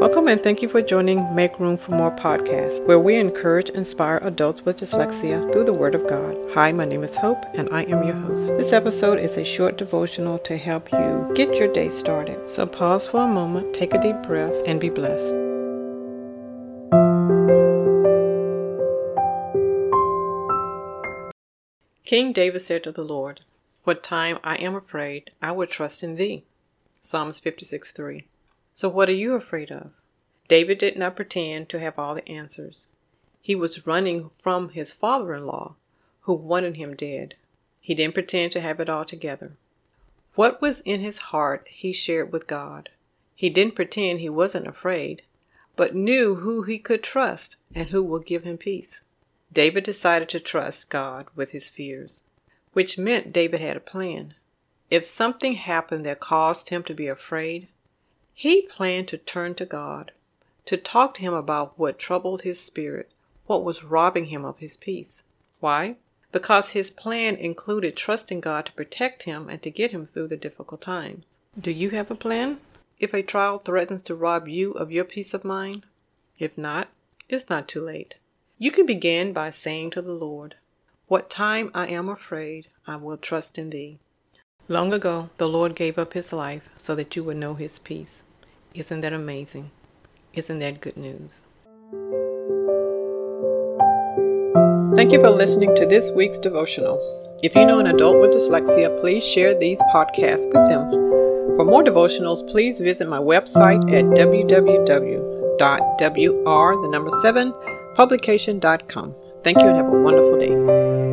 Welcome and thank you for joining Make Room for More podcast, where we encourage and inspire adults with dyslexia through the Word of God. Hi, my name is Hope and I am your host. This episode is a short devotional to help you get your day started. So pause for a moment, take a deep breath, and be blessed. King David said to the Lord, What time I am afraid, I will trust in thee. Psalms 56 3. So, what are you afraid of? David did not pretend to have all the answers. He was running from his father in law, who wanted him dead. He didn't pretend to have it all together. What was in his heart he shared with God. He didn't pretend he wasn't afraid, but knew who he could trust and who will give him peace. David decided to trust God with his fears, which meant David had a plan. If something happened that caused him to be afraid, he planned to turn to God, to talk to Him about what troubled his spirit, what was robbing him of his peace. Why? Because his plan included trusting God to protect him and to get him through the difficult times. Do you have a plan? If a trial threatens to rob you of your peace of mind? If not, it's not too late. You can begin by saying to the Lord, What time I am afraid, I will trust in Thee. Long ago, the Lord gave up His life so that you would know His peace. Isn't that amazing? Isn't that good news? Thank you for listening to this week's devotional. If you know an adult with dyslexia, please share these podcasts with them. For more devotionals, please visit my website at www.wr, the number 7, publication.com. Thank you and have a wonderful day.